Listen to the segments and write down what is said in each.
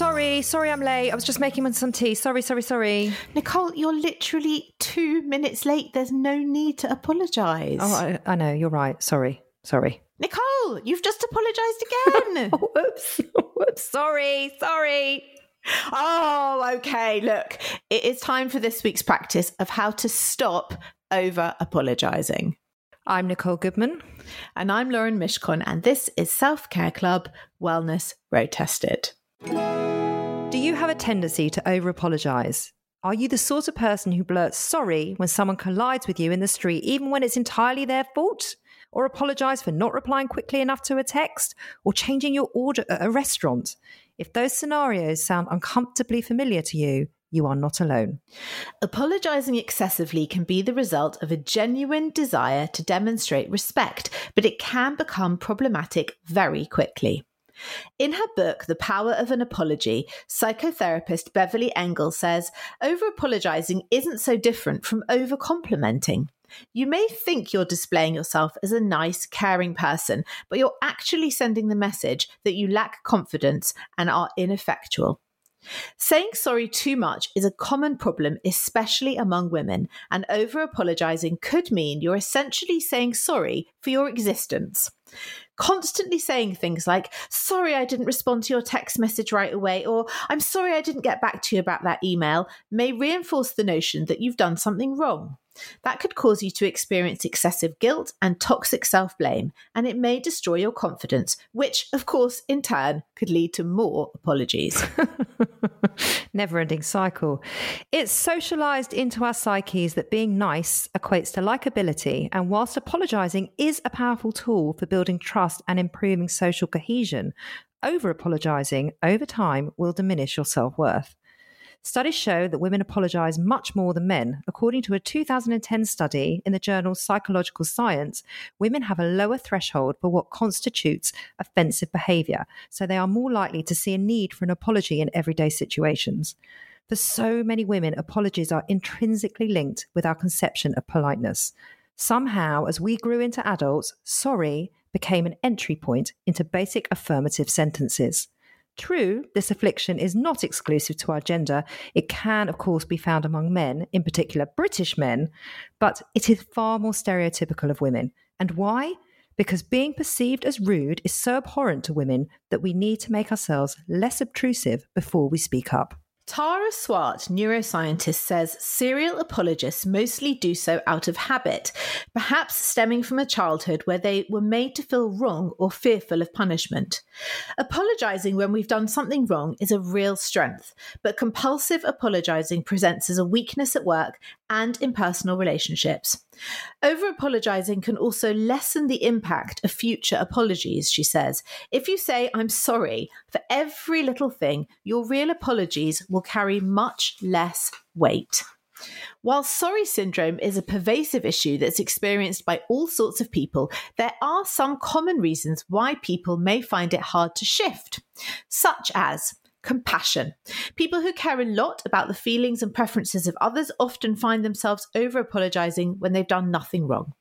Sorry, sorry I'm late. I was just making some tea. Sorry, sorry, sorry. Nicole, you're literally two minutes late. There's no need to apologise. Oh, I, I know. You're right. Sorry, sorry. Nicole, you've just apologised again. oh, whoops. whoops. Sorry, sorry. Oh, okay. Look, it is time for this week's practice of how to stop over apologising. I'm Nicole Goodman. And I'm Lauren Mishcon, and this is Self Care Club Wellness Road Tested. Do you have a tendency to over apologize? Are you the sort of person who blurts sorry when someone collides with you in the street, even when it's entirely their fault? Or apologize for not replying quickly enough to a text or changing your order at a restaurant? If those scenarios sound uncomfortably familiar to you, you are not alone. Apologizing excessively can be the result of a genuine desire to demonstrate respect, but it can become problematic very quickly. In her book, The Power of an Apology, psychotherapist Beverly Engel says over apologizing isn't so different from over complimenting. You may think you're displaying yourself as a nice, caring person, but you're actually sending the message that you lack confidence and are ineffectual. Saying sorry too much is a common problem, especially among women, and over apologizing could mean you're essentially saying sorry for your existence. Constantly saying things like, sorry I didn't respond to your text message right away, or I'm sorry I didn't get back to you about that email, may reinforce the notion that you've done something wrong. That could cause you to experience excessive guilt and toxic self blame, and it may destroy your confidence, which, of course, in turn could lead to more apologies. Never ending cycle. It's socialized into our psyches that being nice equates to likability, and whilst apologizing is a powerful tool for building trust and improving social cohesion, over apologizing over time will diminish your self worth. Studies show that women apologize much more than men. According to a 2010 study in the journal Psychological Science, women have a lower threshold for what constitutes offensive behavior, so they are more likely to see a need for an apology in everyday situations. For so many women, apologies are intrinsically linked with our conception of politeness. Somehow, as we grew into adults, sorry became an entry point into basic affirmative sentences. True, this affliction is not exclusive to our gender. It can, of course, be found among men, in particular British men, but it is far more stereotypical of women. And why? Because being perceived as rude is so abhorrent to women that we need to make ourselves less obtrusive before we speak up. Tara Swart, neuroscientist, says serial apologists mostly do so out of habit, perhaps stemming from a childhood where they were made to feel wrong or fearful of punishment. Apologizing when we've done something wrong is a real strength, but compulsive apologizing presents as a weakness at work and in personal relationships. Over apologizing can also lessen the impact of future apologies, she says. If you say, I'm sorry for every little thing, your real apologies will carry much less weight. While sorry syndrome is a pervasive issue that's experienced by all sorts of people, there are some common reasons why people may find it hard to shift, such as compassion. People who care a lot about the feelings and preferences of others often find themselves over apologizing when they've done nothing wrong.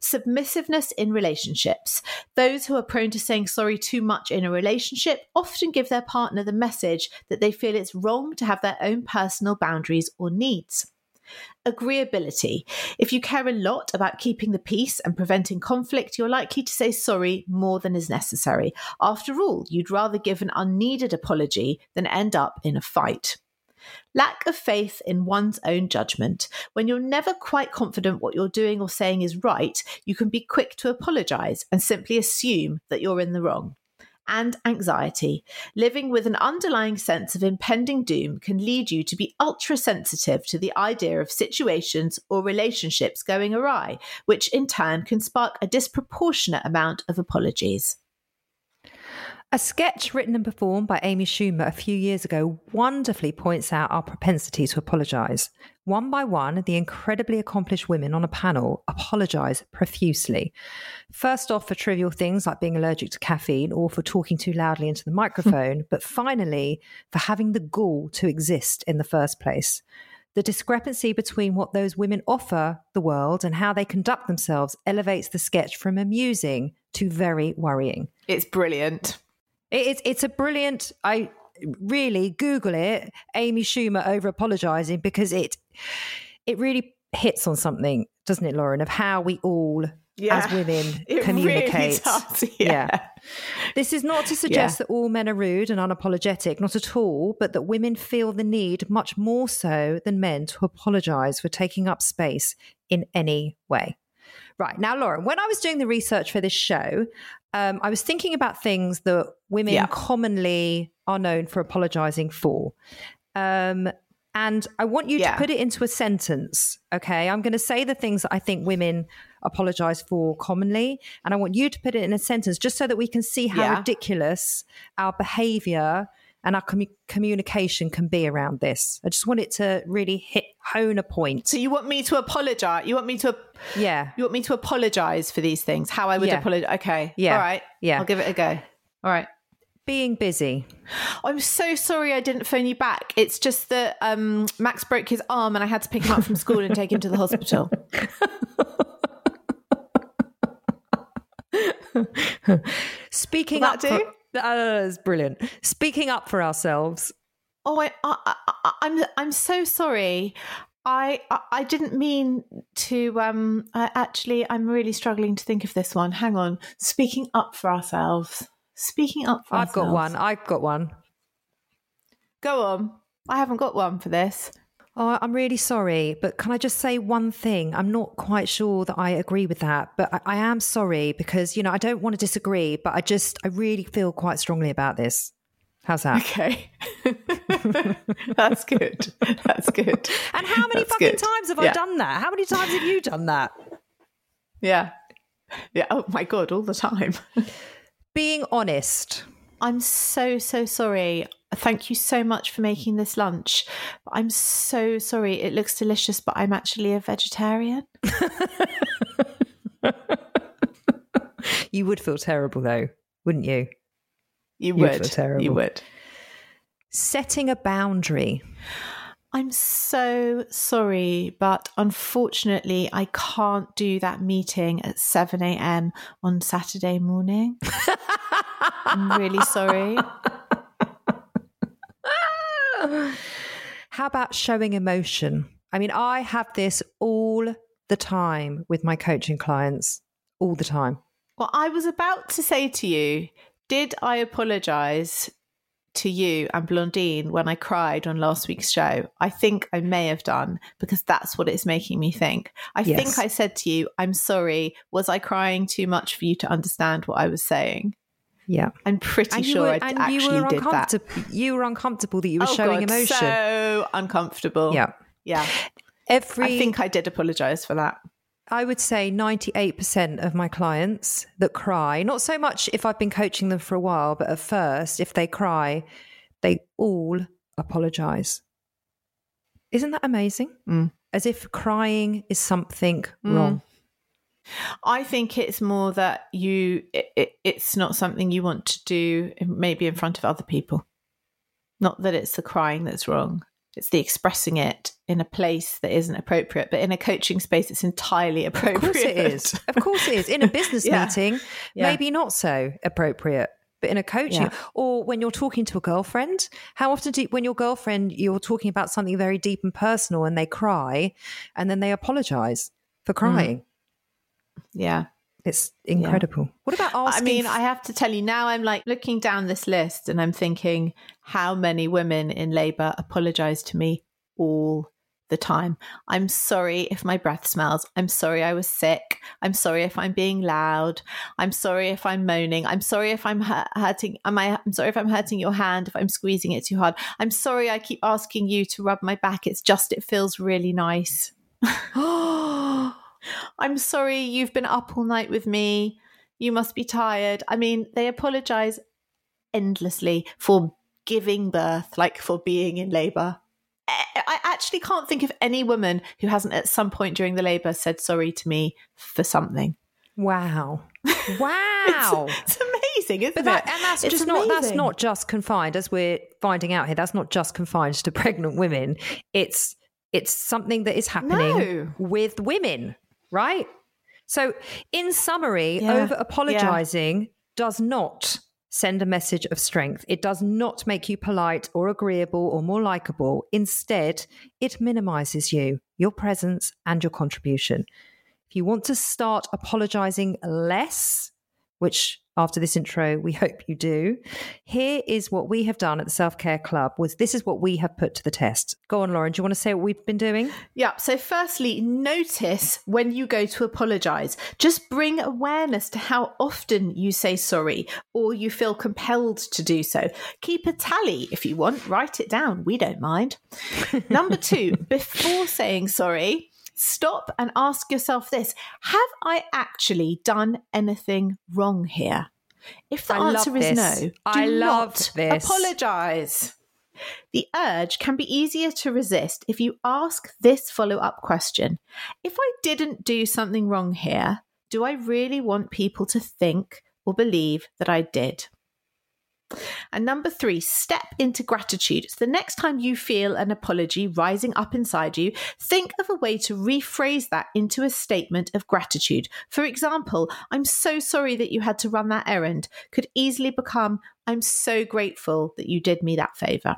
Submissiveness in relationships. Those who are prone to saying sorry too much in a relationship often give their partner the message that they feel it's wrong to have their own personal boundaries or needs. Agreeability. If you care a lot about keeping the peace and preventing conflict, you're likely to say sorry more than is necessary. After all, you'd rather give an unneeded apology than end up in a fight. Lack of faith in one's own judgment. When you're never quite confident what you're doing or saying is right, you can be quick to apologize and simply assume that you're in the wrong and anxiety. Living with an underlying sense of impending doom can lead you to be ultra sensitive to the idea of situations or relationships going awry, which in turn can spark a disproportionate amount of apologies. A sketch written and performed by Amy Schumer a few years ago wonderfully points out our propensity to apologise. One by one, the incredibly accomplished women on a panel apologise profusely. First off, for trivial things like being allergic to caffeine or for talking too loudly into the microphone, but finally, for having the gall to exist in the first place. The discrepancy between what those women offer the world and how they conduct themselves elevates the sketch from amusing to very worrying. It's brilliant. It's it's a brilliant. I really Google it. Amy Schumer over apologizing because it it really hits on something, doesn't it, Lauren, of how we all yeah, as women communicate. Really does, yeah. yeah. This is not to suggest yeah. that all men are rude and unapologetic, not at all, but that women feel the need much more so than men to apologize for taking up space in any way. Right. Now, Lauren, when I was doing the research for this show, um, I was thinking about things that women yeah. commonly are known for apologizing for. Um, and I want you yeah. to put it into a sentence. Okay. I'm going to say the things that I think women apologize for commonly. And I want you to put it in a sentence just so that we can see how yeah. ridiculous our behavior and our com- communication can be around this. I just want it to really hit hone a point. So you want me to apologize? You want me to? Yeah. You want me to apologize for these things? How I would yeah. apologize? Okay. Yeah. All right. Yeah. I'll give it a go. All right. Being busy. I'm so sorry I didn't phone you back. It's just that um, Max broke his arm and I had to pick him up from school and take him to the hospital. Speaking Will up, that do? That is brilliant. Speaking up for ourselves. Oh, I, I, I, I'm I'm so sorry. I I didn't mean to. Um, actually, I'm really struggling to think of this one. Hang on. Speaking up for ourselves. Speaking up for I've got one. I've got one. Go on. I haven't got one for this. Oh, I'm really sorry, but can I just say one thing? I'm not quite sure that I agree with that, but I, I am sorry because, you know, I don't want to disagree, but I just, I really feel quite strongly about this. How's that? Okay. That's good. That's good. And how many That's fucking good. times have yeah. I done that? How many times have you done that? Yeah. Yeah. Oh my God, all the time. Being honest. I'm so, so sorry. Thank you so much for making this lunch. I'm so sorry. It looks delicious, but I'm actually a vegetarian. you would feel terrible, though, wouldn't you? You would. Feel terrible. You would. Setting a boundary. I'm so sorry, but unfortunately, I can't do that meeting at 7 a.m. on Saturday morning. I'm really sorry. How about showing emotion? I mean, I have this all the time with my coaching clients, all the time. Well, I was about to say to you, did I apologize to you and Blondine when I cried on last week's show? I think I may have done because that's what it's making me think. I yes. think I said to you, I'm sorry. Was I crying too much for you to understand what I was saying? Yeah, I'm pretty sure were, I actually did that. You were uncomfortable that you were oh showing God, emotion. So uncomfortable. Yeah, yeah. Every, I think I did apologize for that. I would say 98% of my clients that cry, not so much if I've been coaching them for a while, but at first, if they cry, they all apologize. Isn't that amazing? Mm. As if crying is something mm. wrong. I think it's more that you it, it, it's not something you want to do maybe in front of other people. Not that it's the crying that's wrong. It's the expressing it in a place that isn't appropriate, but in a coaching space, it's entirely appropriate. Of course it is. Of course it is. In a business yeah. meeting, yeah. maybe not so appropriate. But in a coaching, yeah. or when you're talking to a girlfriend, how often do you, when your girlfriend you're talking about something very deep and personal, and they cry, and then they apologize for mm. crying? Mm. Yeah. It's incredible. Yeah. What about asking? I mean, I have to tell you now, I'm like looking down this list and I'm thinking how many women in labor apologize to me all the time. I'm sorry if my breath smells. I'm sorry I was sick. I'm sorry if I'm being loud. I'm sorry if I'm moaning. I'm sorry if I'm hurting. Am I? I'm sorry if I'm hurting your hand. If I'm squeezing it too hard. I'm sorry. I keep asking you to rub my back. It's just it feels really nice. I'm sorry you've been up all night with me. You must be tired. I mean, they apologize endlessly for giving birth, like for being in labor. I actually can't think of any woman who hasn't at some point during the labor said sorry to me for something. Wow. Wow. it's, it's, amazing, isn't but that, it? And that's it's just amazing. not that's not just confined, as we're finding out here, that's not just confined to pregnant women. It's it's something that is happening No. with women, right? So in summary, Yeah. over apologizing does not send a message of strength. It does not make you polite or agreeable or more likable. Instead, it minimizes you, your presence, and your contribution. If you want to start apologizing less, which after this intro we hope you do, here is what we have done at the Self Care Club. Was this is what we have put to the test. Go on, Lauren. Do you want to say what we've been doing? Yeah. So, firstly, notice when you go to apologize. Just bring awareness to how often you say sorry or you feel compelled to do so. Keep a tally if you want, write it down. We don't mind. Number two, before saying sorry, stop and ask yourself this Have I actually done anything wrong here? If the I answer is no, do I love not this. apologize. The urge can be easier to resist if you ask this follow up question If I didn't do something wrong here, do I really want people to think or believe that I did? And number three, step into gratitude. So the next time you feel an apology rising up inside you, think of a way to rephrase that into a statement of gratitude. For example, I'm so sorry that you had to run that errand could easily become, I'm so grateful that you did me that favor.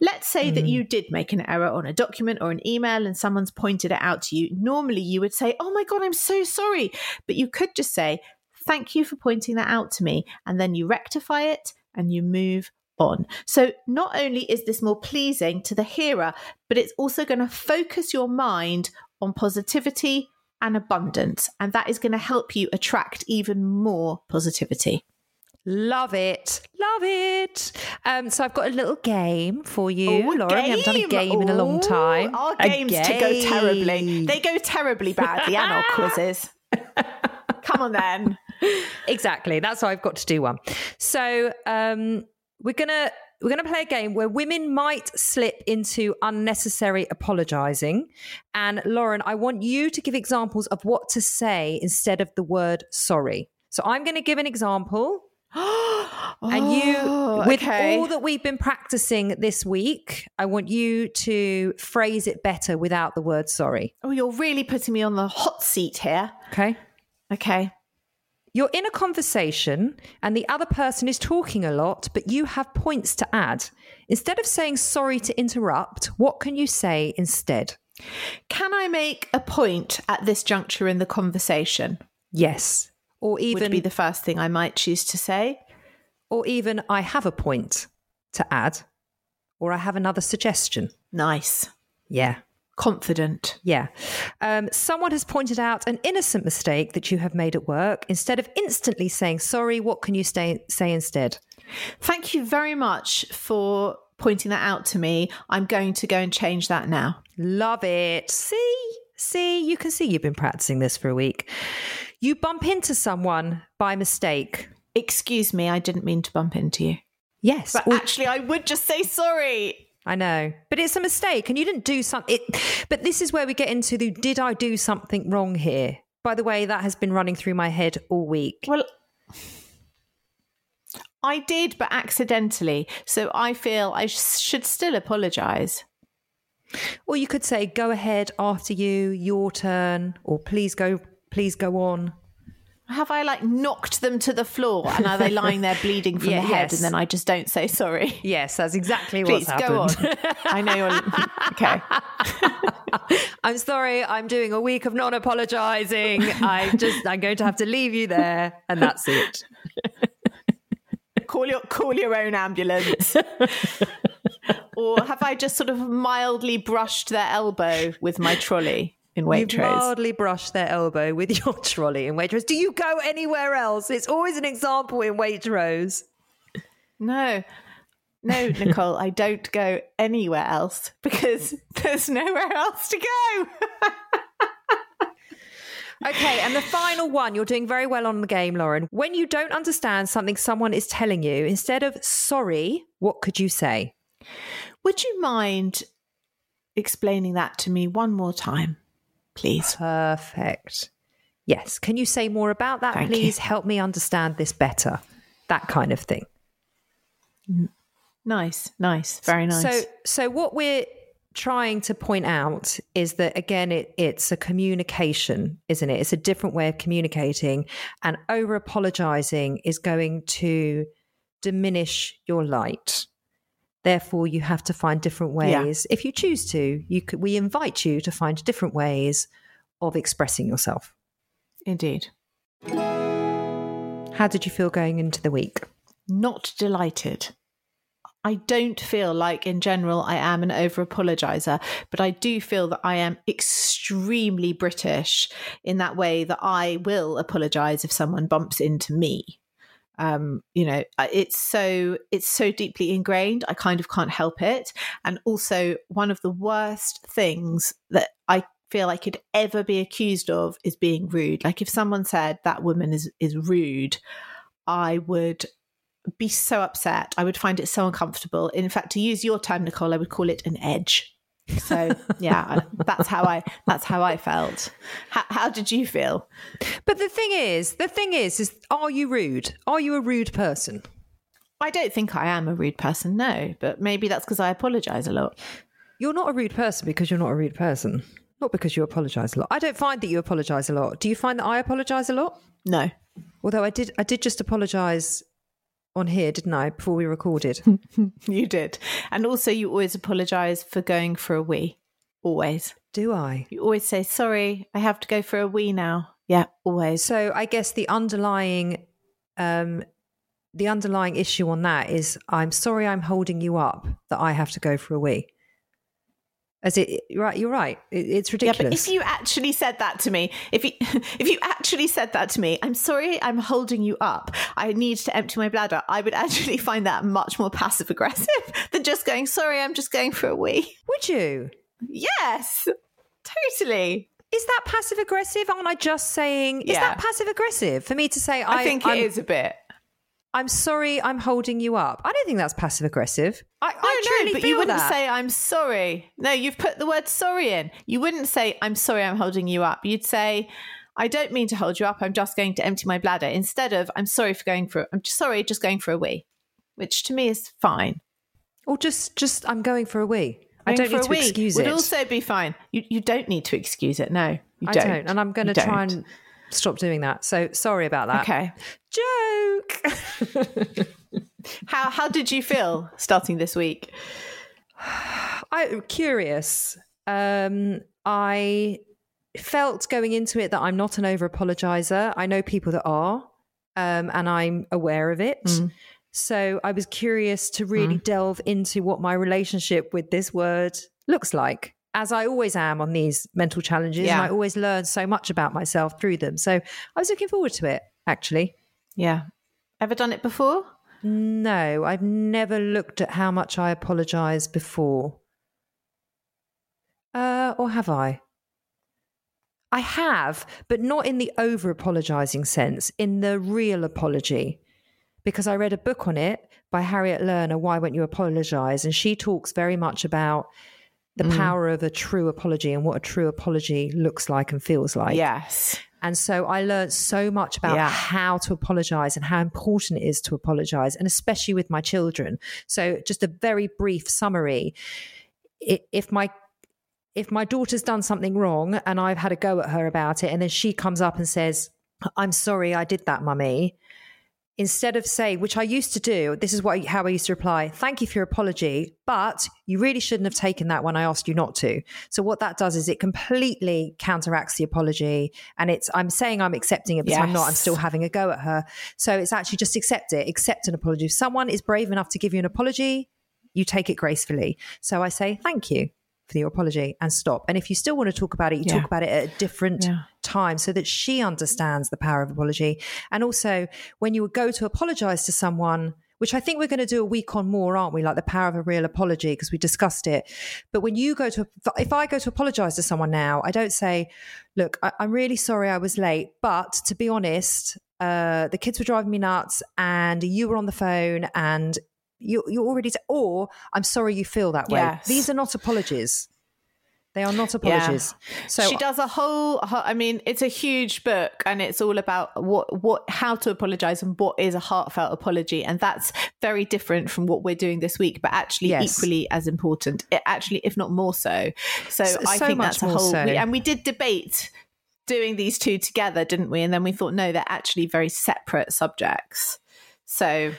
Let's say that mm. you did make an error on a document or an email and someone's pointed it out to you. Normally you would say, Oh my God, I'm so sorry. But you could just say, Thank you for pointing that out to me. And then you rectify it and you move on. So not only is this more pleasing to the hearer, but it's also going to focus your mind on positivity and abundance. And that is going to help you attract even more positivity. Love it. Love it. Um, so I've got a little game for you, Ooh, Lauren. We haven't done a game in a long time. Our games to go terribly. They go terribly badly, and our quizzes. Come on then. Exactly. That's why I've got to do one. So um, we're gonna we're gonna play a game where women might slip into unnecessary apologizing. And Lauren, I want you to give examples of what to say instead of the word sorry. So I'm going to give an example, and you, Oh, with okay. all that we've been practicing this week, I want you to phrase it better without the word sorry. Oh, you're really putting me on the hot seat here. Okay. Okay. You're in a conversation and the other person is talking a lot, but you have points to add. Instead of saying sorry to interrupt, what can you say instead? Can I make a point at this juncture in the conversation? Yes. Or Would even be the first thing I might choose to say. or even I have a point to add or I have another suggestion. Nice. Yeah. Confident. Yeah. Um, someone has pointed out an innocent mistake that you have made at work. Instead of instantly saying sorry, what can you stay, say instead? Thank you very much for pointing that out to me. I'm going to go and change that now. Love it. See, see, you can see you've been practicing this for a week. You bump into someone by mistake. Excuse me, I didn't mean to bump into you. Yes, But actually, I would just say sorry. I know, but it's a mistake, and you didn't do something. But this is where we get into the did I do something wrong here? By the way, that has been running through my head all week. Well, I did, but accidentally. So I feel I sh- should still apologise. Or you could say, "Go ahead after you, your turn," or "Please go, please go on." Have I like knocked them to the floor and are they lying there bleeding from Yeah, the head yes. and then I just don't say sorry? Yes, that's exactly Please what's go on. I know you're okay. I'm sorry, I'm doing a week of non apologizing. I just, I'm going to have to leave you there, and that's it. Call your call your own ambulance. or have I just sort of mildly brushed their elbow with my trolley in You've Waitrose? mildly brushed their elbow with your trolley in Waitrose. Do you go anywhere else? It's always an example in Waitrose. No. No, Nicole, I don't go anywhere else because there's nowhere else to go. Okay, and the final one, you're doing very well on the game, Lauren. When you don't understand something someone is telling you, instead of sorry, what could you say? Would you mind explaining that to me one more time, please? Perfect. Yes. Can you say more about that, Thank please? you. Help me understand this better. That kind of thing. Nice, nice, very nice. So, so what we're trying to point out is that again, it, it's a communication, isn't it? It's a different way of communicating, and over apologizing is going to diminish your light. Therefore, you have to find different Yeah. ways. If you choose to, you could, we invite you to find different ways of expressing yourself. Indeed. How did you feel going into the week? Not delighted. I don't feel like, in general, I am an over apologizer, but I do feel that I am extremely British in that way that I will apologize if someone bumps into me. Um, you know, it's so it's so deeply ingrained. I kind of can't help it. And also, one of the worst things that I feel I could ever be accused of is being rude. Like if someone said that woman is is rude, I would be so upset. I would find it so uncomfortable. In fact, to use your term, Nicole, I would call it an edge. So yeah, that's how I that's how I felt. How, how did you feel? But the thing is, the thing is, is are you rude? Are you a rude person? I don't think I am a rude person, no, but maybe that's because I apologize a lot. You're not a rude person because you're not a rude person. Not because you apologize a lot. I don't find that you apologize a lot. Do you find that I apologize a lot? No, Although I did I did just apologize on here, didn't I, before we recorded? you did, and also you always apologize for going for a wee. Always, Do I? you always say sorry. I have to go for a wee now. Yeah, always. So I guess the underlying um the underlying issue on that is I'm sorry I'm holding you up that I have to go for a wee. As it right, you're right. It, it's Yeah, ridiculous. but if you actually said that to me, if you if you actually said that to me, I'm sorry, I'm holding you up. I need to empty my bladder. I would actually find that much more passive aggressive than just going, sorry, I'm just going for a wee. Would you? Yes, totally. Is that passive aggressive? Aren't I just saying? Is Yeah. that passive aggressive for me to say? I, think it is I'm, a bit. I'm sorry, I'm holding you up. I don't think that's passive aggressive. I, No, I truly no, but you wouldn't that. say I'm sorry. No, you've put the word sorry in. You wouldn't say I'm sorry, I'm holding you up. You'd say I don't mean to hold you up. I'm just going to empty my bladder. Instead of I'm sorry for going for. I'm sorry, just going for a wee, which to me is fine. or just, just I'm going for a wee. I don't need to wee excuse would it. Would also be fine. You you don't need to excuse it. No, you I don't. don't, and I'm going to try and stop doing that. So sorry about that. Okay. Joke. How how did you feel starting this week? I'm curious. Um, I felt going into it that I'm not an over apologizer. I know people that are, um, and I'm aware of it. Mm. So I was curious to really delve into what my relationship with this word looks like, as I always am on these mental challenges. Yeah. And I always learn so much about myself through them. So I was looking forward to it, actually. Yeah. Ever done it before? No, I've never looked at how much I apologize before. Uh, or have I? I have, but not in the over apologizing sense, in the real apology. Because I read a book on it by Harriet Lerner, Why Won't You Apologize? And she talks very much about the mm. power of a true apology and what a true apology looks like and feels like. yes. And so I learned so much about Yeah. how to apologize and how important it is to apologize, and especially with my children. So, just a very brief summary: if my if my daughter's done something wrong and I've had a go at her about it, and then she comes up and says, "I'm sorry, I did that, mummy," instead of saying, which I used to do, this is what how I used to reply, "Thank you for your apology, but you really shouldn't have taken that when I asked you not to." So what that does is it completely counteracts the apology, and it's I'm saying I'm accepting it, but I'm not. I'm still having a go at her. So it's actually just accept it, accept an apology. If someone is brave enough to give you an apology, you take it gracefully. So I say thank you for your apology and stop. And if you still want to talk about it, you Yeah. talk about it at a different Yeah. Time so that she understands the power of apology. And also, when you go to apologize to someone, which I think we're going to do a week on more, aren't we? Like the power of a real apology, because we discussed it. But when you go to, if I go to apologize to someone now, I don't say, look, I, am really sorry I was late, but to be honest, uh, the kids were driving me nuts and you were on the phone and you, you're already, t- or I'm sorry you feel that way. Yes. These are not apologies. They are not apologies. Yeah. So she does a whole. I mean, it's a huge book, and it's all about what what how to apologize and what is a heartfelt apology, and that's very different from what we're doing this week, but actually yes. equally as important. It actually, if not more so. So, so I think that's a whole. So. We, and we did debate doing these two together, didn't we? And then we thought, no, they're actually very separate subjects. So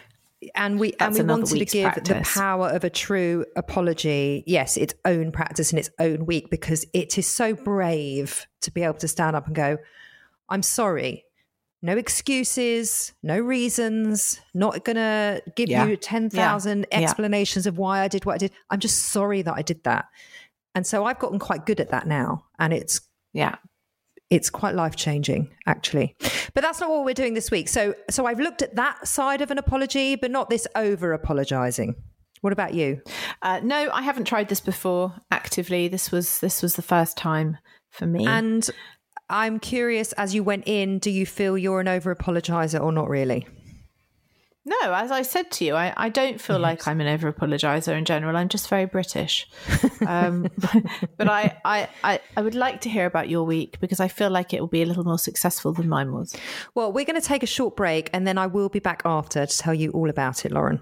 and we That's and we wanted to give practice. the power of a true apology yes its own practice in its own week because it is so brave to be able to stand up and go i'm sorry no excuses no reasons not gonna give yeah. you 10,000 yeah. explanations yeah. of why i did what i did i'm just sorry that i did that and so i've gotten quite good at that now and it's yeah it's quite life changing actually. But that's not what we're doing this week. So so i've looked at that side of an apology but not this over apologizing what about you? Uh, no i haven't tried this before actively. This was this was the first time for me. And i'm curious as you went in do you feel you're an over apologizer or not really no, as I said to you, I, I don't feel yes. like I'm an over apologizer in general. I'm just very British. Um, but I, I, I, I, would like to hear about your week because I feel like it will be a little more successful than mine was. Well, we're going to take a short break and then I will be back after to tell you all about it, Lauren.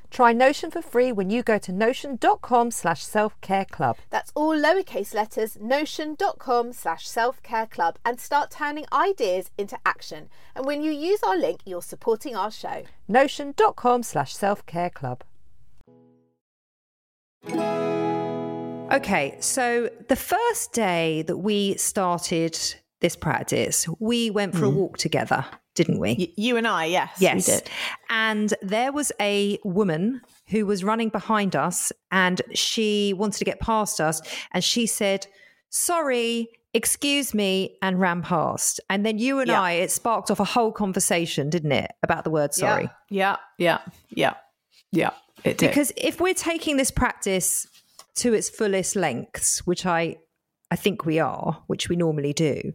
Try Notion for free when you go to notion.com slash self-care club. That's all lowercase letters, notion.com slash self-care club and start turning ideas into action. And when you use our link, you're supporting our show. Notion.com slash self-care club. Okay, so the first day that we started this practice, we went for mm. a walk together didn't we? Y- you and I, yes. Yes. We did. And there was a woman who was running behind us and she wanted to get past us. And she said, Sorry, excuse me, and ran past. And then you and yeah. I, it sparked off a whole conversation, didn't it, about the word sorry? Yeah, yeah, yeah, yeah. It did. Because if we're taking this practice to its fullest lengths, which I I think we are, which we normally do,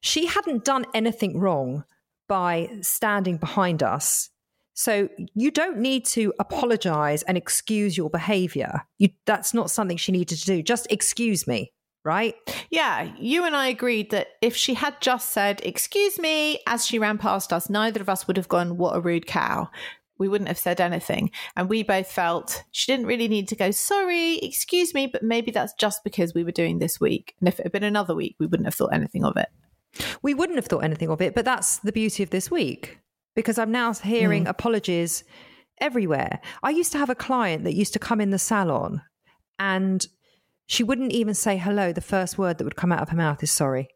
she hadn't done anything wrong by standing behind us. So you don't need to apologize and excuse your behavior. You, that's not something she needed to do. Just excuse me, right? Yeah, you and I agreed that if she had just said, Excuse me, as she ran past us, neither of us would have gone, What a rude cow. We wouldn't have said anything. And we both felt she didn't really need to go, Sorry, excuse me, but maybe that's just because we were doing this week. And if it had been another week, we wouldn't have thought anything of it. We wouldn't have thought anything of it, but that's the beauty of this week because I'm now hearing mm. apologies everywhere. I used to have a client that used to come in the salon and she wouldn't even say hello. The first word that would come out of her mouth is sorry.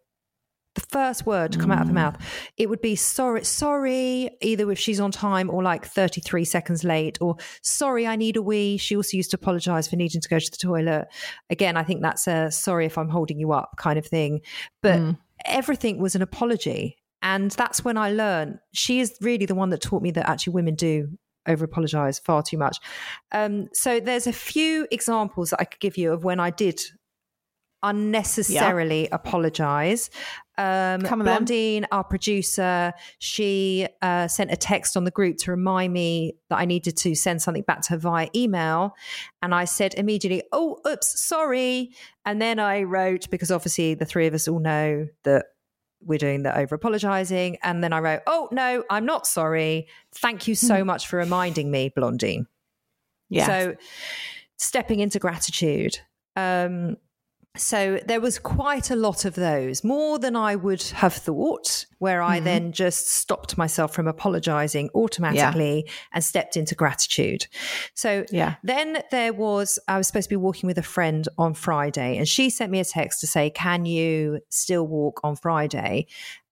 The first word to come mm. out of her mouth, it would be sorry, sorry, either if she's on time or like 33 seconds late, or sorry, I need a wee. She also used to apologize for needing to go to the toilet. Again, I think that's a sorry if I'm holding you up kind of thing. But mm everything was an apology. And that's when I learned she is really the one that taught me that actually women do over apologize far too much. Um, so there's a few examples that I could give you of when I did unnecessarily yeah. apologize. Um. Blondine, our producer, she uh, sent a text on the group to remind me that I needed to send something back to her via email. And I said immediately, Oh, oops, sorry. And then I wrote, because obviously the three of us all know that we're doing the over apologizing. And then I wrote, Oh, no, I'm not sorry. Thank you so much for reminding me, Blondine. Yeah. So stepping into gratitude. Um, so there was quite a lot of those, more than I would have thought, where I mm-hmm. then just stopped myself from apologizing automatically and stepped into gratitude. So Yeah. then there was, I was supposed to be walking with a friend on Friday, and she sent me a text to say, Can you still walk on Friday?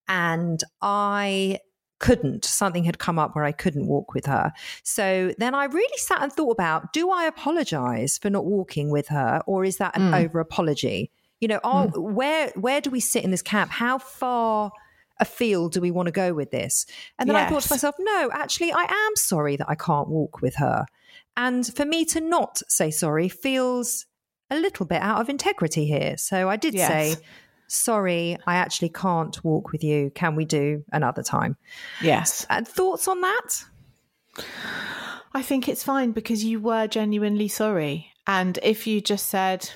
And I couldn't. Something had come up where I couldn't walk with her. So then I really sat and thought about do I apologize for not walking with her, or is that an mm. over apology? You know, are, mm. where where do we sit in this camp? How far afield do we want to go with this? And then I thought to myself, no, actually, I am sorry that I can't walk with her. And for me to not say sorry feels a little bit out of integrity here. So I did Yes. say, sorry, I actually can't walk with you. Can we do another time? yes. And thoughts on that? I think it's fine because you were genuinely sorry. And if you just said,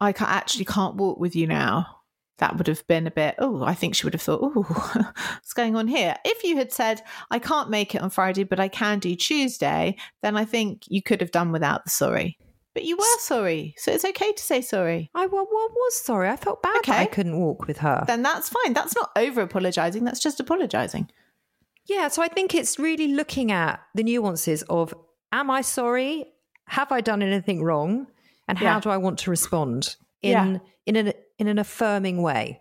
I actually can't walk with you now, that would have been a bit, oh, I think she would have thought, oh, what's going on here? If you had said, I can't make it on Friday, but I can do Tuesday, then I think you could have done without the sorry. But you were sorry. So it's okay to say sorry. I wa- wa- was sorry. I felt bad that I couldn't walk with her. Then that's fine. That's not over apologizing. That's just apologizing. Yeah, so I think it's really looking at the nuances of am I sorry? Have I done anything wrong? And how Yeah. do I want to respond in Yeah. in an in an affirming way,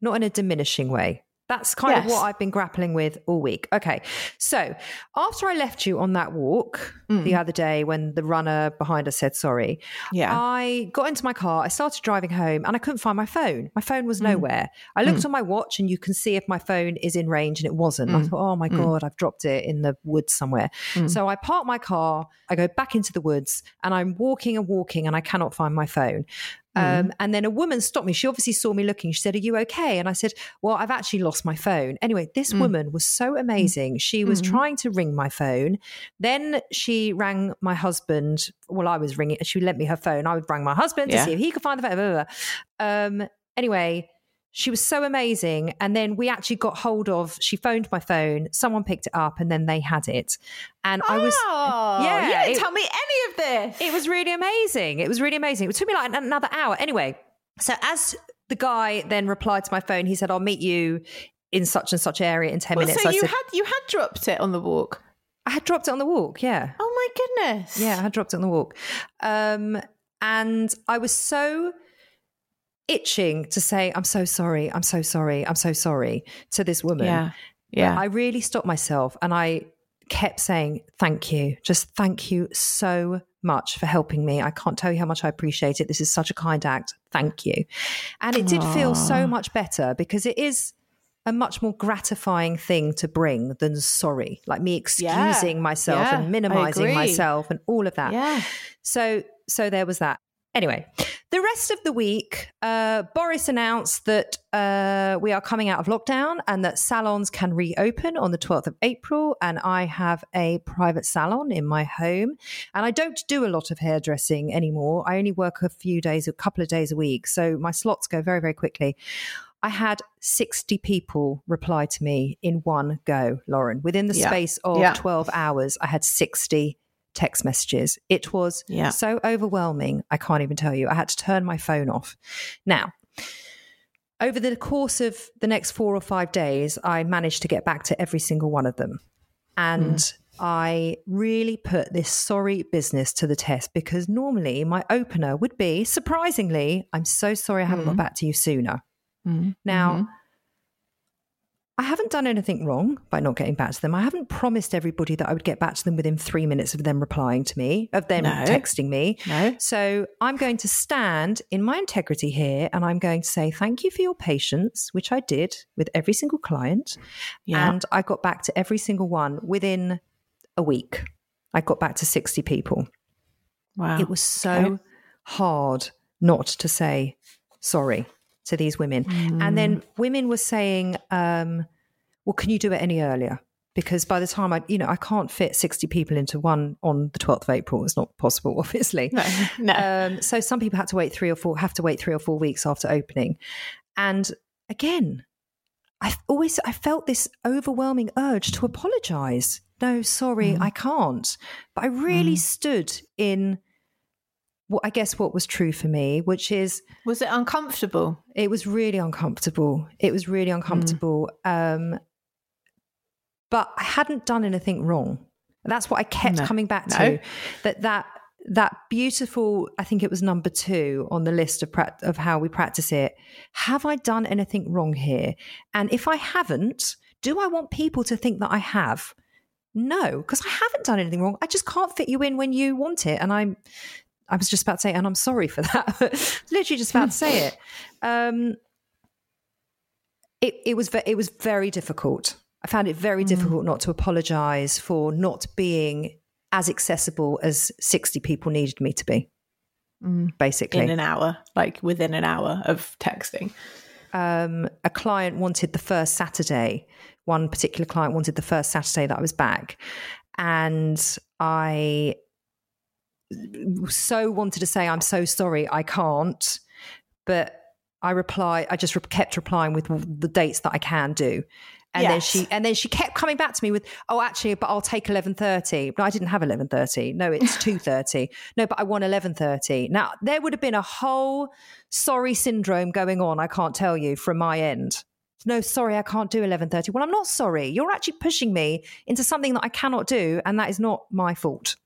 not in a diminishing way. That's kind of what I've been grappling with all week. Okay. So after I left you on that walk the mm. other day when the runner behind us said sorry, Yeah. I got into my car, I started driving home, and I couldn't find my phone. My phone was mm. nowhere. I looked mm. on my watch, and you can see if my phone is in range, and it wasn't. I thought, oh my God, I've dropped it in the woods somewhere. So I park my car, I go back into the woods, and I'm walking and walking, and I cannot find my phone. Um, and then a woman stopped me. She obviously saw me looking. She said, Are you okay? And I said, Well, I've actually lost my phone. Anyway, this woman was so amazing. She was trying to ring my phone. Then she rang my husband. Well, I was ringing. She lent me her phone. I would rang my husband Yeah. to see if he could find the phone. Blah, blah, blah. Um, anyway, she was so amazing. And then we actually got hold of, she phoned my phone, someone picked it up, and then they had it. And I was, Oh, yeah, You didn't tell me any of this. it was really amazing. It was really amazing. It took me like an- another hour. Anyway, so as the guy then replied to my phone, he said, I'll meet you in such and such area in 10 Well, minutes. so I you said, had you had dropped it on the walk. I had dropped it on the walk. Yeah. Oh my goodness. Yeah, I had dropped it on the walk. Um, and I was so itching to say, I'm so sorry. I'm so sorry. I'm so sorry to this woman. Yeah. Yeah. I really stopped myself and I kept saying, Thank you. Just thank you so much for helping me. I can't tell you how much I appreciate it. This is such a kind act. Thank you. And it did feel so much better because it is a much more gratifying thing to bring than sorry, like me excusing myself Yeah, and minimizing myself and all of that. yeah. So so there was that. Anyway, the rest of the week, uh, Boris announced that uh, we are coming out of lockdown and that salons can reopen on the 12th of April. And I have a private salon in my home. And I don't do a lot of hairdressing anymore. I only work a few days, a couple of days a week. So my slots go very, very quickly. I had 60 people reply to me in one go, Lauren. Within the Yeah. space of Yeah. 12 hours, I had 60 text messages. It was Yeah. so overwhelming. I can't even tell you. I had to turn my phone off. Now, over the course of the next four or five days, I managed to get back to every single one of them. And mm. I really put this sorry business to the test because normally my opener would be surprisingly, I'm so sorry I haven't got mm. back to you sooner. Mm. Now, I haven't done anything wrong by not getting back to them. I haven't promised everybody that I would get back to them within three minutes of them replying to me, of them No. texting me. No. So I'm going to stand in my integrity here and I'm going to say thank you for your patience, which I did with every single client. Yeah. And I got back to every single one within a week. I got back to 60 people. Wow. It was so Okay. hard not to say sorry. to these women. And then women were saying, um, well, can you do it any earlier? Because by the time I, you know, I can't fit 60 people into one on the 12th of April. It's not possible, obviously. No, no. Um, so some people had to wait three or four, have to wait three or four weeks after opening. And again, I've always, I felt this overwhelming urge to apologize. No, sorry, I can't. But I really stood in what I guess what was true for me, which is was it uncomfortable? it was really uncomfortable. It was really uncomfortable. Um, but I hadn't done anything wrong. That's what I kept No. coming back No. to. That that that beautiful. I think it was number two on the list of prac of how we practice it. Have I done anything wrong here? And if I haven't, do I want people to think that I have? No, because I haven't done anything wrong. I just can't fit you in when you want it, and I'm. I was just about to say, and I'm sorry for that. Literally, just about to say it. Um, it it was ve- it was very difficult. I found it very difficult not to apologise for not being as accessible as sixty people needed me to be. Basically, In an hour, like within an hour of texting. um, a client wanted the first Saturday. One particular client wanted the first Saturday that I was back, and I so wanted to say, "I'm so sorry, I can't," but I reply. I just re- kept replying with the dates that I can do. And then she and then she kept coming back to me with, "Oh, actually, but I'll take eleven thirty. But I didn't have eleven thirty. No, it's two thirty. No, but I want eleven thirty. Now there would have been a whole sorry syndrome going on. I can't tell you from my end. No, sorry, I can't do eleven thirty. Well, I'm not sorry. You're actually pushing me into something that I cannot do, and that is not my fault.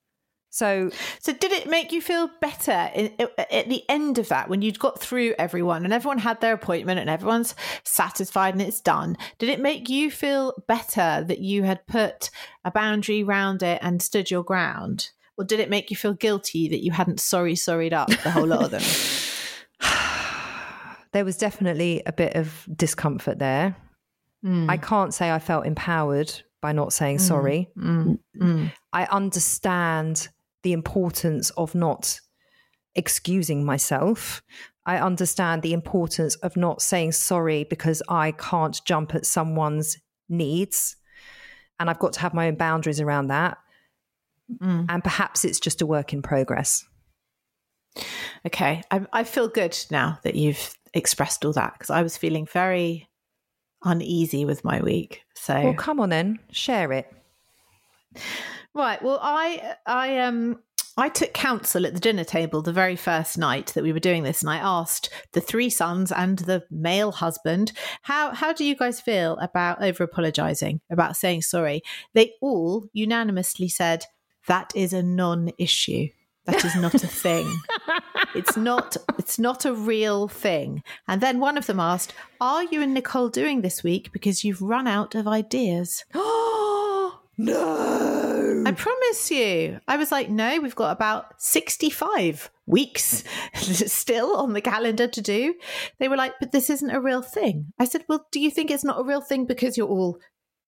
So So, did it make you feel better in, at the end of that when you'd got through everyone and everyone had their appointment and everyone's satisfied and it's done? Did it make you feel better that you had put a boundary around it and stood your ground? Or did it make you feel guilty that you hadn't sorry sorried up the whole lot of them? there was definitely a bit of discomfort there. Hmm. I can't say I felt empowered by not saying hmm. sorry. Hmm. I understand the importance of not excusing myself. I understand the importance of not saying sorry because I can't jump at someone's needs. And I've got to have my own boundaries around that. Mm. And perhaps it's just a work in progress. Okay, I, I feel good now that you've expressed all that because I was feeling very uneasy with my week. So Well, come on then, share it. Right. Well, I I um I took counsel at the dinner table the very first night that we were doing this, and I asked the three sons and the male husband, how how do you guys feel about over apologizing, about saying sorry? They all unanimously said that is a non-issue. That is not a thing. it's not it's not a real thing. And then one of them asked, "Are you and Nicole doing this week because you've run out of ideas?" Oh, no. I promise you. I was like, no, we've got about 65 weeks still on the calendar to do. They were like, but this isn't a real thing. I said, well, do you think it's not a real thing because you're all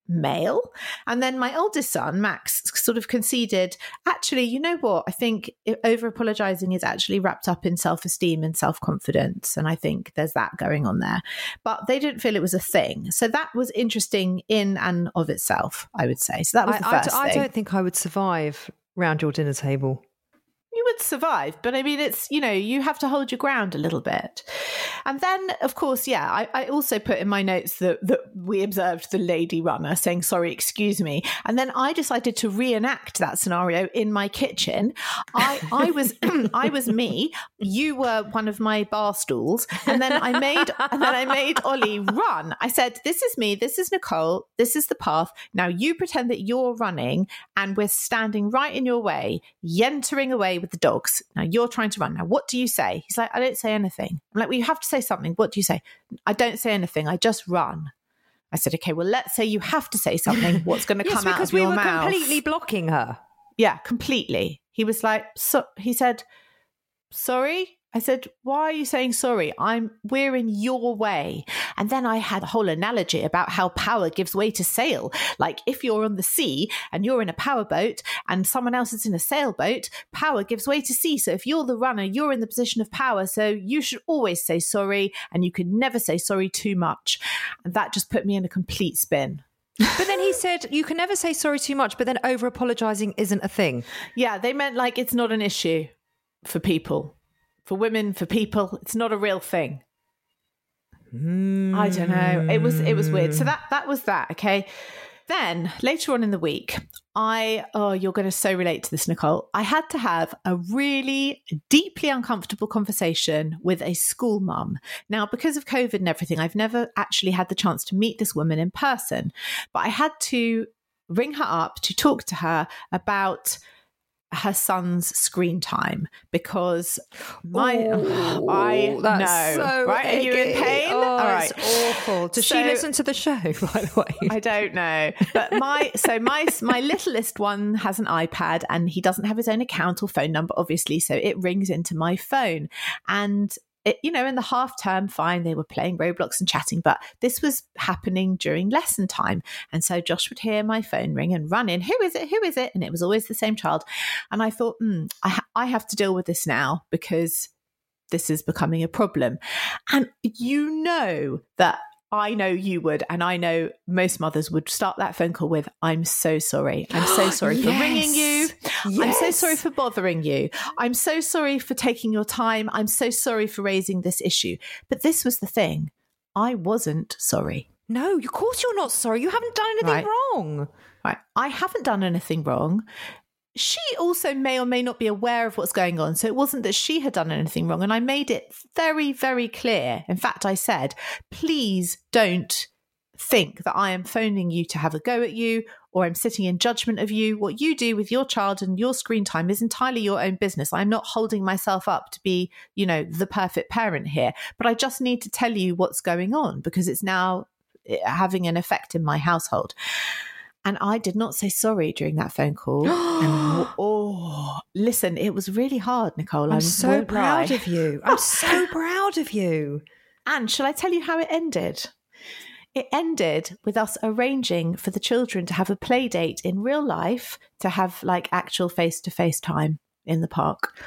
male? And then my oldest son, Max, sort of conceded, actually, you know what? I think over apologizing is actually wrapped up in self esteem and self confidence. And I think there's that going on there. But they didn't feel it was a thing. So that was interesting in and of itself, I would say. So that was I, the first I thing. don't think I would survive round your dinner table. Would survive but i mean it's you know you have to hold your ground a little bit. And then of course yeah i, I also put in my notes that, that we observed the lady runner saying sorry excuse me. And then i decided to reenact that scenario in my kitchen. I i was i was me you were one of my bar stools and then i made and then i made ollie run. I said this is me this is nicole this is the path. Now you pretend that you're running and we're standing right in your way yentering away with the dogs. Now you're trying to run. Now what do you say? He's like i don't say anything. I'm like well you have to say something. What do you say? I don't say anything. I just run. I said okay well let's say you have to say something. What's going to Yes, come out because of we your were completely blocking her. yeah completely. He was like so he said sorry I said, "Why are you saying sorry? I'm we're in your way." And then I had a whole analogy about how power gives way to sail. Like if you're on the sea and you're in a powerboat and someone else is in a sailboat, power gives way to sea. So if you're the runner, you're in the position of power. So you should always say sorry and you can never say sorry too much. And that just put me in a complete spin. But then he said you can never say sorry too much, but then over apologizing isn't a thing. Yeah, they meant like it's not an issue for people for women, for people. It's not a real thing. Mm. I don't know. It was it was weird. So that that was that. Okay. Then later on in the week, I oh you're going to so relate to this, Nicole. I had to have a really deeply uncomfortable conversation with a school mum. Now, because of COVID and everything, I've never actually had the chance to meet this woman in person, but I had to ring her up to talk to her about her son's screen time because my Ooh, I oh, know so right? Are you in pain? Oh, all right. awful. Does so, she listen to the show by the way? I don't know. But my so my my littlest one has an iPad and he doesn't have his own account or phone number obviously so it rings into my phone. And it, you know, in the half term, fine, they were playing Roblox and chatting, but this was happening during lesson time. And so Josh would hear my phone ring and run in, who is it? Who is it? And it was always the same child. And I thought, mm, I, ha- I have to deal with this now because this is becoming a problem. And you know that I know you would, and I know most mothers would start that phone call with, I'm so sorry. I'm so sorry yes. for ringing you. Yes. I'm so sorry for bothering you. I'm so sorry for taking your time. I'm so sorry for raising this issue. But this was the thing I wasn't sorry. No, of course you're not sorry. You haven't done anything right. wrong. Right. I haven't done anything wrong she also may or may not be aware of what's going on. So it wasn't that she had done anything wrong. And I made it very, very clear. In fact, I said, please don't think that I am phoning you to have a go at you or I'm sitting in judgment of you. What you do with your child and your screen time is entirely your own business. I'm not holding myself up to be, you know, the perfect parent here, but I just need to tell you what's going on because it's now eh, having an effect in my household. And I did not say sorry during that phone call. and, oh, listen, it was really hard, Nicole. I'm, I'm so proud lie. of you. I'm so proud of you. And shall I tell you how it ended? It ended with us arranging for the children to have a play date in real life to have like actual face to face time in the park.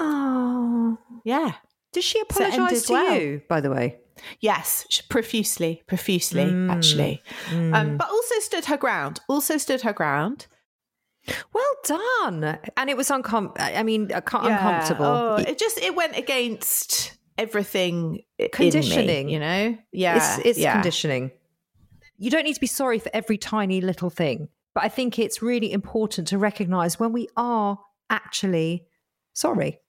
Oh, yeah. Does she apologize so to well. you, by the way? Yes, profusely, profusely, mm, actually. Mm. Um, but also stood her ground. Also stood her ground. Well done. And it was uncom. I mean, yeah. uncomfortable. Oh, it just it went against everything. Conditioning, me, you know. Yeah, it's, it's yeah. conditioning. You don't need to be sorry for every tiny little thing, but I think it's really important to recognize when we are actually sorry.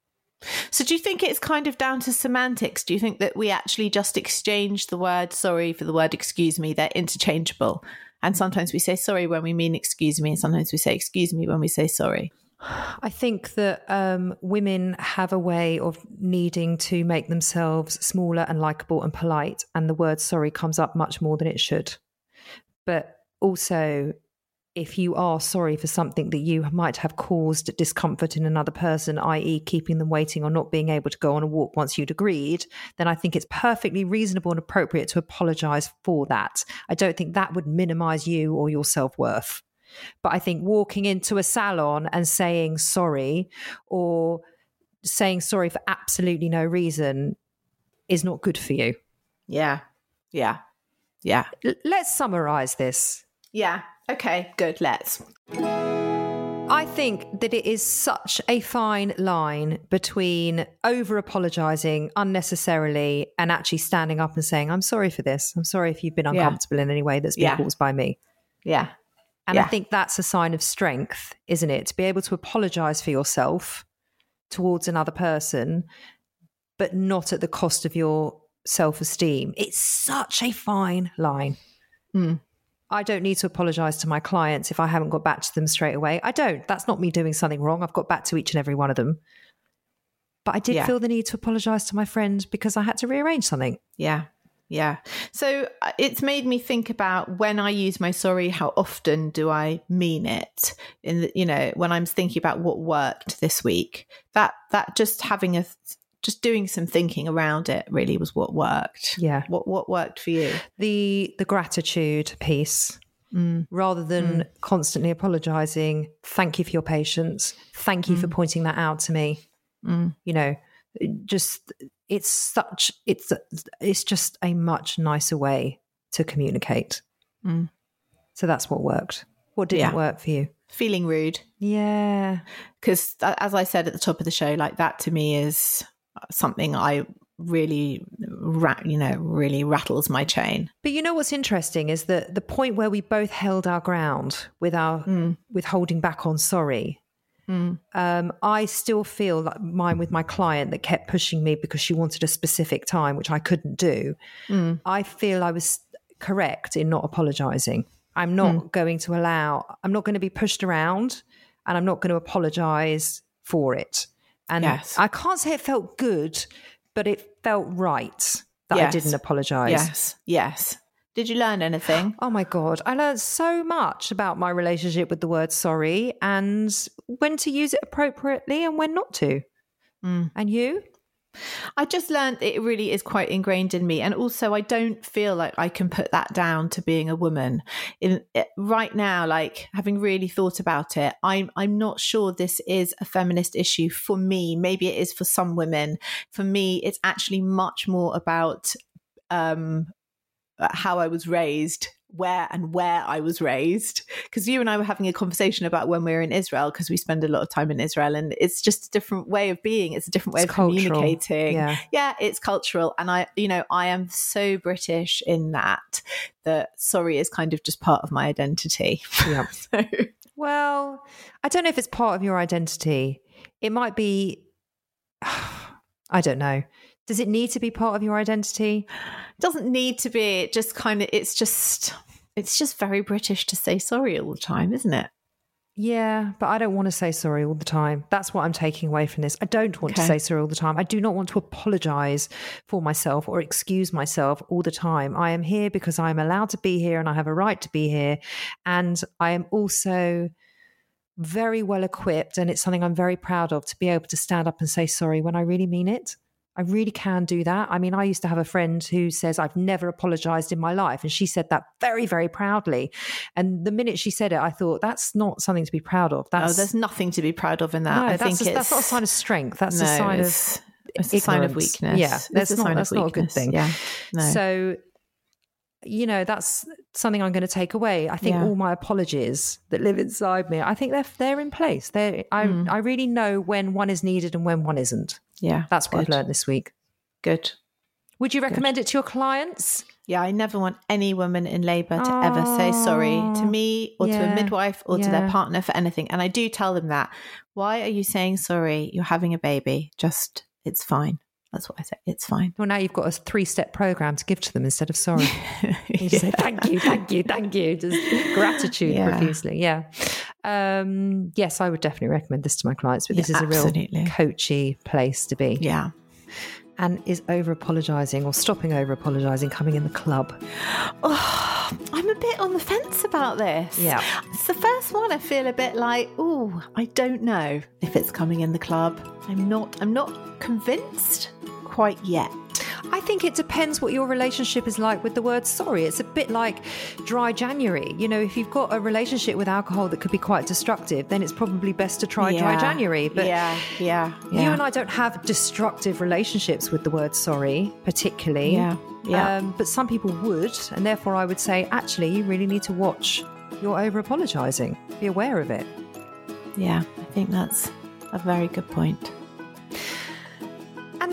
So, do you think it's kind of down to semantics? Do you think that we actually just exchange the word sorry for the word excuse me? They're interchangeable. And sometimes we say sorry when we mean excuse me, and sometimes we say excuse me when we say sorry. I think that um, women have a way of needing to make themselves smaller and likable and polite, and the word sorry comes up much more than it should. But also, if you are sorry for something that you might have caused discomfort in another person, i.e., keeping them waiting or not being able to go on a walk once you'd agreed, then I think it's perfectly reasonable and appropriate to apologize for that. I don't think that would minimize you or your self worth. But I think walking into a salon and saying sorry or saying sorry for absolutely no reason is not good for you. Yeah. Yeah. Yeah. L- let's summarize this. Yeah. Okay, good. Let's. I think that it is such a fine line between over apologizing unnecessarily and actually standing up and saying, I'm sorry for this. I'm sorry if you've been uncomfortable yeah. in any way that's been yeah. caused by me. Yeah. And yeah. I think that's a sign of strength, isn't it? To be able to apologize for yourself towards another person, but not at the cost of your self esteem. It's such a fine line. Mm. I don't need to apologize to my clients if I haven't got back to them straight away. I don't. That's not me doing something wrong. I've got back to each and every one of them. But I did yeah. feel the need to apologize to my friend because I had to rearrange something. Yeah. Yeah. So uh, it's made me think about when I use my sorry, how often do I mean it? In the, you know, when I'm thinking about what worked this week, that that just having a just doing some thinking around it really was what worked. Yeah. What what worked for you? The the gratitude piece. Mm. Rather than constantly apologizing, thank you for your patience. Thank you for pointing that out to me. Mm. You know, just it's such it's it's just a much nicer way to communicate. Mm. So that's what worked. What didn't Yeah. work for you? Feeling rude. Yeah. because as I said at the top of the show, like that to me is something I really, you know, really rattles my chain. But you know what's interesting is that the point where we both held our ground with our with holding back on sorry. Um, I still feel like mine with my client that kept pushing me because she wanted a specific time, which I couldn't do. I feel I was correct in not apologizing. I'm not going to allow. I'm not going to be pushed around, and I'm not going to apologize for it. And Yes. I can't say it felt good, but it felt right that I didn't apologize. Yes, yes. Did you learn anything? Oh my God. I learned so much about my relationship with the word sorry and when to use it appropriately and when not to. Mm. And you? I just learned it really is quite ingrained in me, and also I don't feel like I can put that down to being a woman. In right now, like having really thought about it, I'm I'm not sure this is a feminist issue for me. Maybe it is for some women. For me, it's actually much more about um, how I was raised. Where and where I was raised, because you and I were having a conversation about when we were in Israel, because we spend a lot of time in Israel, and it's just a different way of being. It's a different way It's of cultural. communicating Yeah. yeah it's cultural and i you know i am so british in that that sorry is kind of just part of my identity Yeah. so Well, I don't know if it's part of your identity. It might be, I don't know. Does it need to be part of your identity? it doesn't need to be it just kind of it's just it's just very british to say sorry all the time isn't it Yeah, but I don't want to say sorry all the time. That's what I'm taking away from this. I don't want to say sorry all the time. I do not want to apologize for myself or excuse myself all the time. I am here because I am allowed to be here and I have a right to be here. And I am also very well equipped, and it's something I'm very proud of to be able to stand up and say sorry when I really mean it. I really can do that. I mean, I used to have a friend who says, I've never apologized in my life. And she said that very, very proudly. And the minute she said it, I thought, that's not something to be proud of. oh That's, there's nothing to be proud of in that no, i think a, it's that's not a sign of strength. That's no, a sign of it's, a sign of weakness Yeah, that's a not- sign of that's not a good thing. yeah no So, you know, that's something I'm going to take away. I think Yeah. all my apologies that live inside me, I think they're they're in place. They, I, Mm. I really know when one is needed and when one isn't. yeah That's what I've learned this week. good Would you recommend it to your clients? Yeah, I never want any woman in labour to ever say sorry to me or to a midwife or to their partner for anything. And I do tell them that. Why are you saying sorry? You're having a baby. Just, it's fine. That's what I say. It's fine. Well, now you've got a three step program to give to them instead of sorry. You just say thank you, thank you, thank you. Just gratitude Yeah. profusely. Yeah. Um, yes, I would definitely recommend this to my clients, but this Yeah, is a real coachy place to be. Yeah. And is over apologizing or stopping over apologizing coming in the club? Oh, I'm a bit on the fence about this. Yeah. It's the first one I feel a bit like, oh, I don't know if it's coming in the club. I'm not I'm not convinced quite yet. I think it depends what your relationship is like with the word sorry. It's a bit like dry January. You know, if you've got a relationship with alcohol that could be quite destructive, then it's probably best to try dry January. But yeah, yeah, yeah. You and I don't have destructive relationships with the word sorry, particularly. Yeah, yeah. Um, but some people would, and therefore I would say, actually, you really need to watch your over apologizing. Be aware of it. Yeah, I think that's a very good point.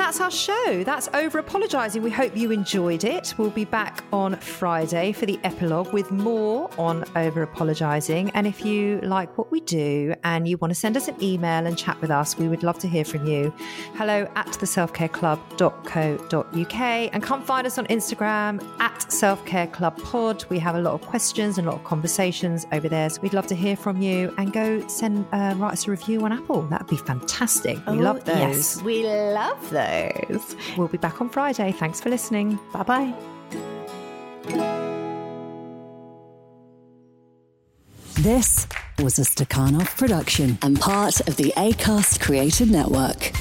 That's our show. That's over apologising. We hope you enjoyed it. We'll be back on Friday for the epilogue with more on over apologising. And if you like what we do and you want to send us an email and chat with us, we would love to hear from you. Hello at theselfcareclub.co.uk and come find us on Instagram at selfcareclubpod. We have a lot of questions and a lot of conversations over there. So we'd love to hear from you and go send uh, write us a review on Apple. That'd be fantastic. We love those. Oh, Yes, we love those. We'll be back on Friday. Thanks for listening. Bye bye. This was a Stakhanov production and part of the ACAST Creator Network.